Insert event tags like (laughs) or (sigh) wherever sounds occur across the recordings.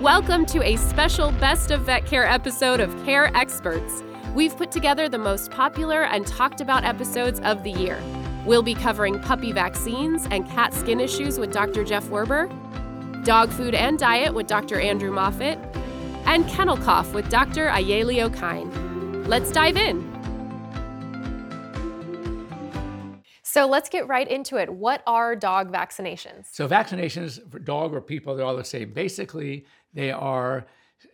Welcome to a special Best of Vet Care episode of Care Experts. We've put together the most popular and talked about episodes of the year. We'll be covering puppy vaccines and cat skin issues with Dr. Jeff Werber, dog food and diet with Dr. Andrew Moffatt, and kennel cough with Dr. Ayeley Okine. Let's dive in. So let's get right into it. What are dog vaccinations? So vaccinations for dog or people, they're all the same. Basically, they are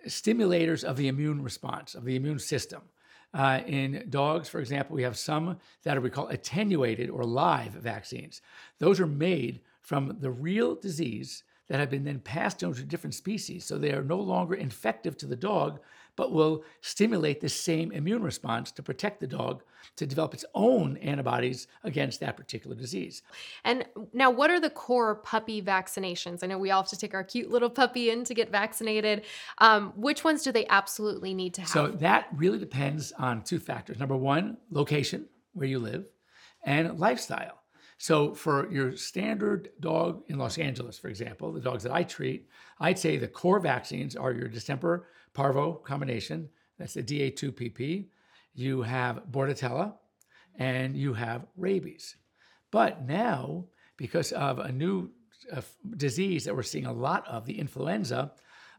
stimulators of the immune response, of the immune system. Uh, in dogs, for example, we have some that are we call attenuated or live vaccines. Those are made from the real disease that have been then passed on to different species. So they are no longer infective to the dog, but will stimulate the same immune response to protect the dog to develop its own antibodies against that particular disease. And now, what are the core puppy vaccinations? I know we all have to take our cute little puppy in to get vaccinated. Um, which ones do they absolutely need to have? So that really depends on two factors. Number one, location, where you live, and lifestyle. So for your standard dog in Los Angeles, for example, the dogs that I treat, I'd say the core vaccines are your distemper parvo combination. That's the DA2PP. You have Bordetella and you have rabies. But now, because of a new uh, disease that we're seeing a lot of, the influenza,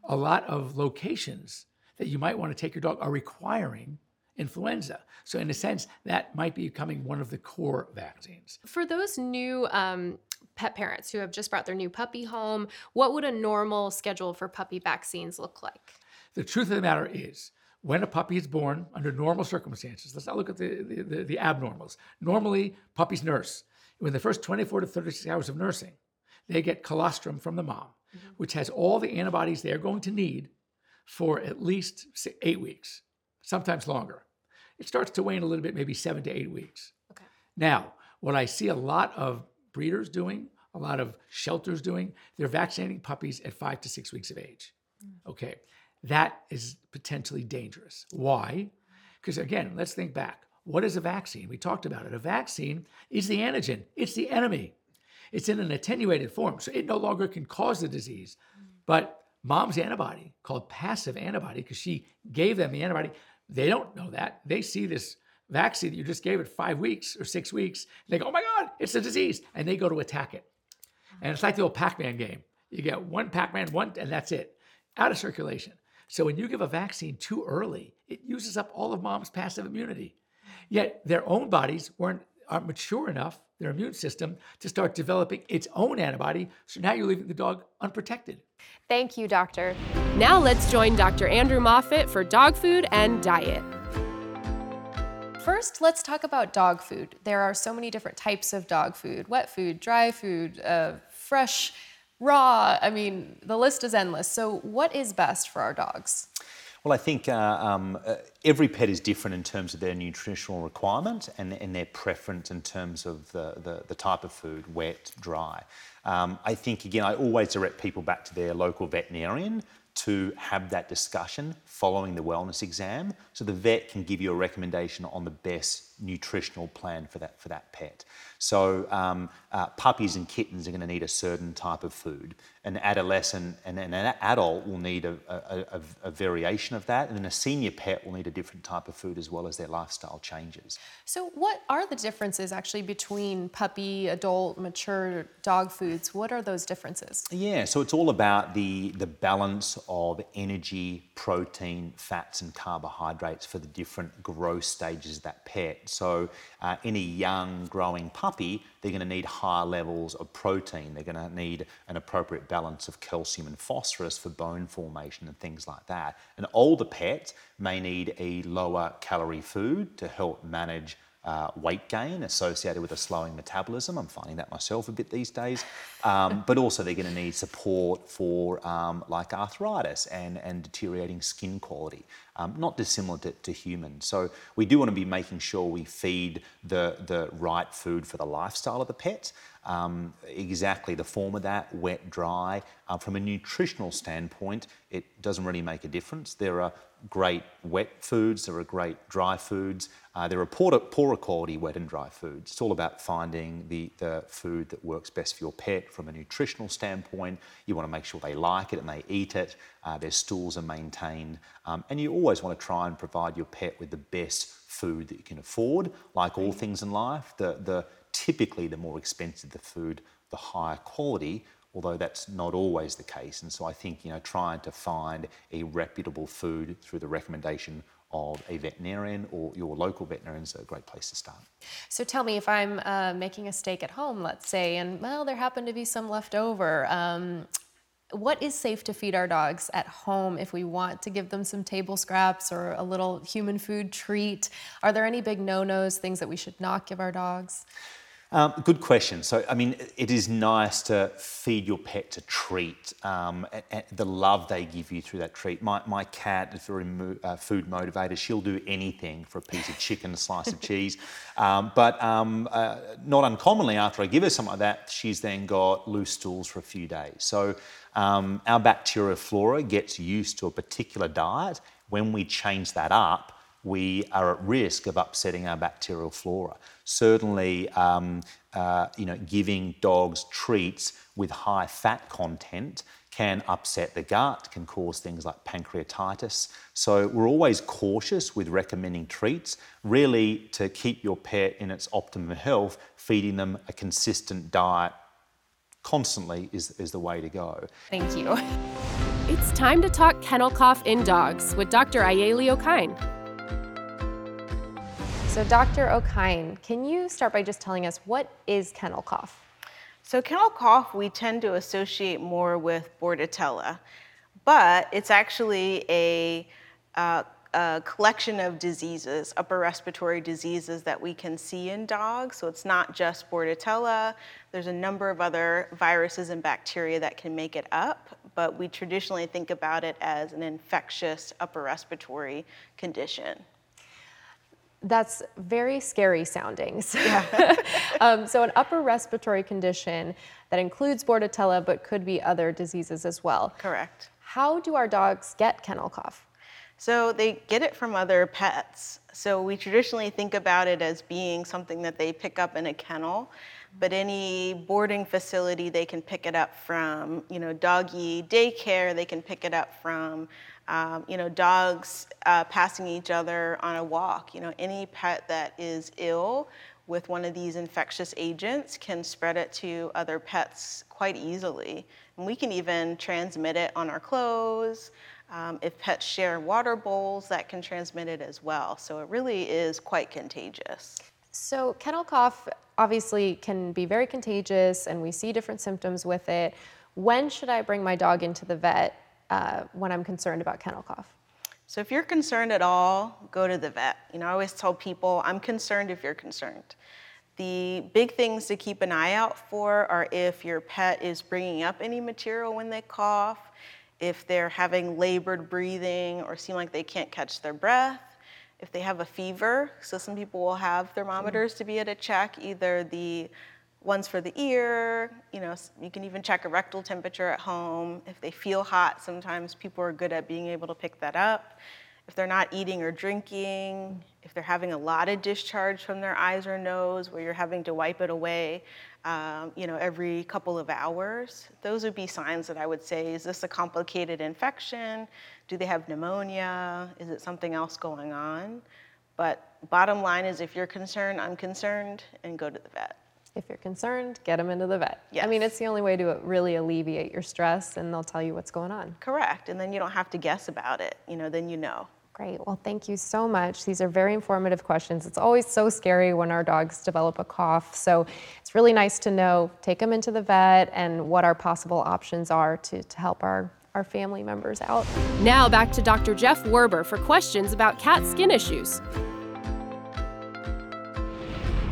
a lot of locations that you might want to take your dog are requiring influenza. So, in a sense, that might be becoming one of the core vaccines. For those new um, pet parents who have just brought their new puppy home, what would a normal schedule for puppy vaccines look like? The truth of the matter is, when a puppy is born under normal circumstances, let's not look at the, the, the, the abnormals. Normally, puppies nurse. In the first 24 to 36 hours of nursing, they get colostrum from the mom, mm-hmm. which has all the antibodies they're going to need for at least eight weeks, sometimes longer it starts to wane a little bit, maybe seven to eight weeks. Okay. Now, what I see a lot of breeders doing, a lot of shelters doing, they're vaccinating puppies at five to six weeks of age. Mm. Okay. That is potentially dangerous. Why? Because again, let's think back. What is a vaccine? We talked about it. A vaccine is the antigen, it's the enemy. It's in an attenuated form, so it no longer can cause the disease. But mom's antibody, called passive antibody, because she gave them the antibody, they don't know that. They see this vaccine that you just gave it five weeks or six weeks. they go, oh my God, it's a disease. And they go to attack it. And it's like the old Pac Man game. You get one Pac Man, one, and that's it, out of circulation. So when you give a vaccine too early, it uses up all of mom's passive immunity. Yet their own bodies weren't aren't mature enough, their immune system, to start developing its own antibody. So now you're leaving the dog unprotected. Thank you, doctor. Now let's join Dr. Andrew Moffatt for dog food and diet. First, let's talk about dog food. There are so many different types of dog food wet food, dry food, uh, fresh, raw. I mean, the list is endless. So, what is best for our dogs? Well, I think uh, um, uh, every pet is different in terms of their nutritional requirement and, and their preference in terms of the, the, the type of food, wet, dry. Um, I think, again, I always direct people back to their local veterinarian to have that discussion following the wellness exam so the vet can give you a recommendation on the best nutritional plan for that for that pet. So um, uh, puppies and kittens are going to need a certain type of food. An adolescent and an adult will need a, a, a, a, variation of that, and then a senior pet will need a different type of food as well as their lifestyle changes. So, what are the differences actually between puppy, adult, mature dog foods? What are those differences? Yeah, so it's all about the the balance of energy, protein, fats, and carbohydrates for the different growth stages of that pet. So, uh, young growing puppy, they're going to need higher levels of protein. They're going to need an appropriate balance of calcium and phosphorus for bone formation and things like that. An older pet may need a lower calorie food to help manage uh, weight gain associated with a slowing metabolism. I'm finding that myself a bit these days. Um, (laughs) but also, they're going to need support for um, like arthritis and, and deteriorating skin quality, um, not dissimilar to, to, humans. So, we do want to be making sure we feed the, the right food for the lifestyle of the pet. Um, exactly the form of that, wet, dry. Uh, from a nutritional standpoint, it doesn't really make a difference. There are great wet foods, there are great dry foods, uh, there are poorer, poorer, quality wet and dry foods. It's all about finding the, the food that works best for your pet from a nutritional standpoint. You want to make sure they like it and they eat it, uh, their stools are maintained, um, and you always want to try and provide your pet with the best food that you can afford. Like all things in life, the, the typically the more expensive the food, the higher quality although that's not always the case. And so I think, you know, trying to find a reputable food through the recommendation of a veterinarian or your local veterinarian is a great place to start. So tell me if I'm uh, making a steak at home, let's say, and well, there happened to be some left over. Um, what is safe to feed our dogs at home if we want to give them some table scraps or a little human food treat? Are there any big no nos, things that we should not give our dogs? Um, good question. So, I mean, it is nice to feed your pet to treat, um, and, and the love they give you through that treat. My, my cat is very mo- uh, food motivated. She'll do anything for a piece of chicken, a slice of cheese. (laughs) Um, but um, uh, not uncommonly, after I give her something like that, she's then got loose stools for a few days. So, um, our bacterial flora gets used to a particular diet. When we change that up, we are at risk of upsetting our bacterial flora. Certainly, um, uh, you know, giving dogs treats with high fat content can upset the gut, can cause things like pancreatitis. So we're always cautious with recommending treats. Really, to keep your pet in its optimum health, feeding them a consistent diet constantly is, is the way to go. Thank you. (laughs) It's time to talk kennel cough in dogs with Dr. Ayeley Okine. So, Dr. Okine, can you start by just telling us what is kennel cough? So, kennel cough we tend to associate more with Bordetella, but it's actually a, uh, a collection of diseases, upper respiratory diseases that we can see in dogs. So, it's not just Bordetella, there's a number of other viruses and bacteria that can make it up, but we traditionally think about it as an infectious upper respiratory condition. That's very scary sounding. So, yeah. (laughs) um, so, an upper respiratory condition that includes Bordetella, but could be other diseases as well. Correct. How do our dogs get kennel cough? So, they get it from other pets. So, we traditionally think about it as being something that they pick up in a kennel, but any boarding facility, they can pick it up from, you know, doggy daycare, they can pick it up from um, you know, dogs uh, passing each other on a walk. You know, any pet that is ill with one of these infectious agents can spread it to other pets quite easily. And we can even transmit it on our clothes. Um, if pets share water bowls, that can transmit it as well. So it really is quite contagious. So, kennel cough obviously can be very contagious, and we see different symptoms with it. When should I bring my dog into the vet uh, when I'm concerned about kennel cough? So if you're concerned at all, go to the vet. You know, I always tell people, I'm concerned if you're concerned. The big things to keep an eye out for are if your pet is bringing up any material when they cough, if they're having labored breathing or seem like they can't catch their breath, if they have a fever. So some people will have thermometers to be able to check either the ones for the ear. You know, you can even check a rectal temperature at home. If they feel hot, sometimes people are good at being able to pick that up. If they're not eating or drinking, if they're having a lot of discharge from their eyes or nose, where you're having to wipe it away, um, you know, every couple of hours, those would be signs that I would say: Is this a complicated infection? Do they have pneumonia? Is it something else going on? But bottom line is, if you're concerned, I'm concerned, and go to the vet if you're concerned, get them into the vet. Yes. I mean, it's the only way to really alleviate your stress, and they'll tell you what's going on. Correct. And then you don't have to guess about it. You know, then you know. Great. Well, thank you so much. These are very informative questions. It's always so scary when our dogs develop a cough. So it's really nice to know, take them into the vet and what our possible options are to, to help our, our family members out. Now back to Dr. Jeff Werber for questions about cat skin issues.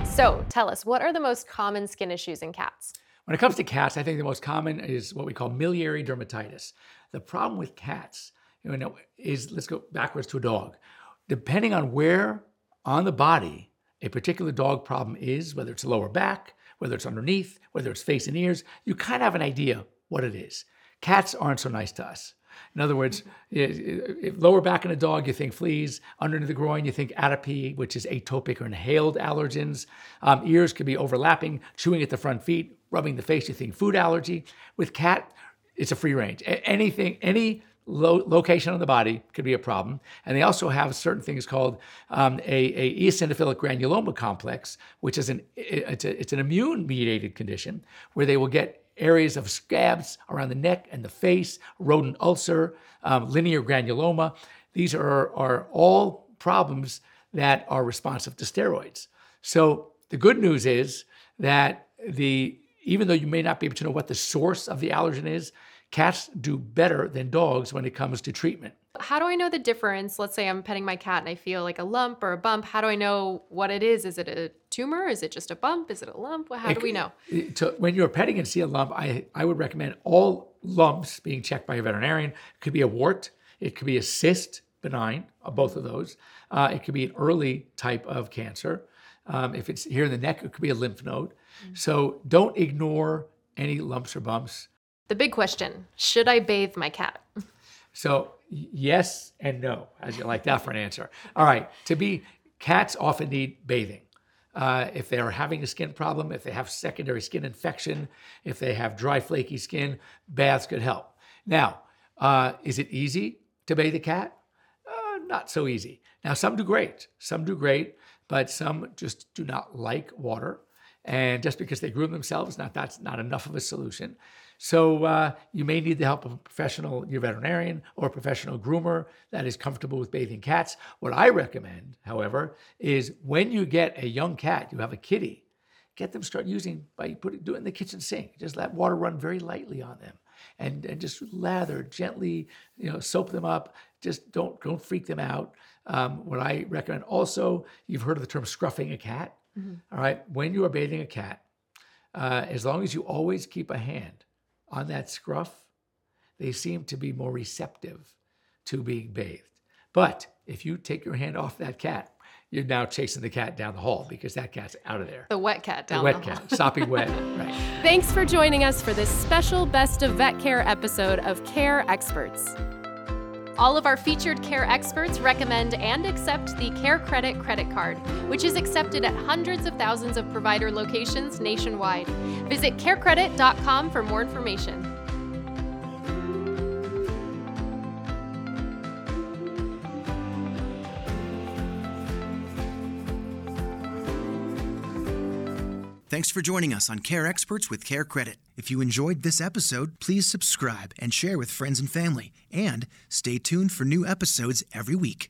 So tell us, what are the most common skin issues in cats? When it comes to cats, I think the most common is what we call miliary dermatitis. The problem with cats you know, is let's go backwards to a dog. Depending on where on the body a particular dog problem is, whether it's lower back, whether it's underneath, whether it's face and ears, you kind of have an idea what it is. Cats aren't so nice to us. In other words, lower back in a dog, you think fleas. Underneath the groin, you think atopy, which is atopic or inhaled allergens. Um, ears could be overlapping, chewing at the front feet, rubbing the face, you think food allergy. With cat, it's a free range. Anything, any lo- location on the body could be a problem. And they also have certain things called um, a, a, eosinophilic granuloma complex, which is an it's, a, it's an immune mediated condition where they will get areas of scabs around the neck and the face, rodent ulcer, um, linear granuloma. These are, are all problems that are responsive to steroids. So the good news is that the even though you may not be able to know what the source of the allergen is, cats do better than dogs when it comes to treatment. How do I know the difference? Let's say I'm petting my cat and I feel like a lump or a bump. How do I know what it is? Is it a tumor? Is it just a bump? Is it a lump? How do we know? To, when you're petting and see a lump, I, I would recommend all lumps being checked by a veterinarian. It could be a wart, it could be a cyst, benign, uh, both of those. Uh, it could be an early type of cancer. Um, if it's here in the neck, it could be a lymph node. Mm-hmm. So don't ignore any lumps or bumps. The big question should I bathe my cat? So, yes and no. As you like that for an answer? All right. To be, cats often need bathing. Uh, if they're having a skin problem, if they have secondary skin infection, if they have dry, flaky skin, baths could help. Now, uh, is it easy to bathe a cat? Uh, not so easy. Now, some do great. Some do great, but some just do not like water. And just because they groom themselves, not that's not enough of a solution. So uh, you may need the help of a professional, your veterinarian or a professional groomer that is comfortable with bathing cats. What I recommend, however, is when you get a young cat, you have a kitty, get them start using by putting do it in the kitchen sink. Just let water run very lightly on them, and and just lather gently, you know, soap them up. Just don't don't freak them out. Um, what I recommend also, you've heard of the term scruffing a cat. Mm-hmm. All right, when you are bathing a cat, uh, as long as you always keep a hand on that scruff, they seem to be more receptive to being bathed. But if you take your hand off that cat, you're now chasing the cat down the hall because that cat's out of there. The wet cat down the hall. wet the cat, sopping wet. (laughs) Right. Thanks for joining us for this special Best of Vet Care episode of Care Experts. All of our featured care experts recommend and accept the Care Credit credit card, which is accepted at hundreds of thousands of provider locations nationwide. Visit carecredit.com for more information. Thanks for joining us on Care Experts with Care Credit. If you enjoyed this episode, please subscribe and share with friends and family. And stay tuned for new episodes every week.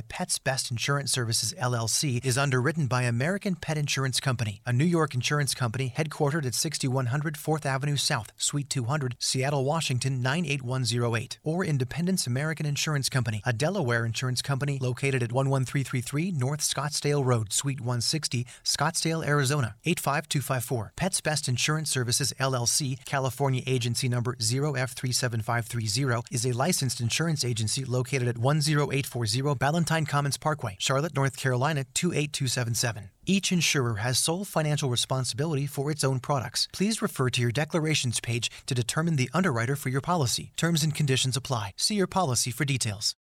Pets Best Insurance Services LLC is underwritten by American Pet Insurance Company, a New York insurance company headquartered at 6100 4th Avenue South, Suite 200, Seattle, Washington 98108, or Independence American Insurance Company, a Delaware insurance company located at 11333 North Scottsdale Road, Suite 160, Scottsdale, Arizona 85254. Pets Best Insurance Services LLC, California agency number 0F37530, is a licensed insurance agency located at 10840 Ballantyne Commons Parkway, Charlotte, North Carolina 28277. Each insurer has sole financial responsibility for its own products. Please refer to your declarations page to determine the underwriter for your policy. Terms and conditions apply. See your policy for details.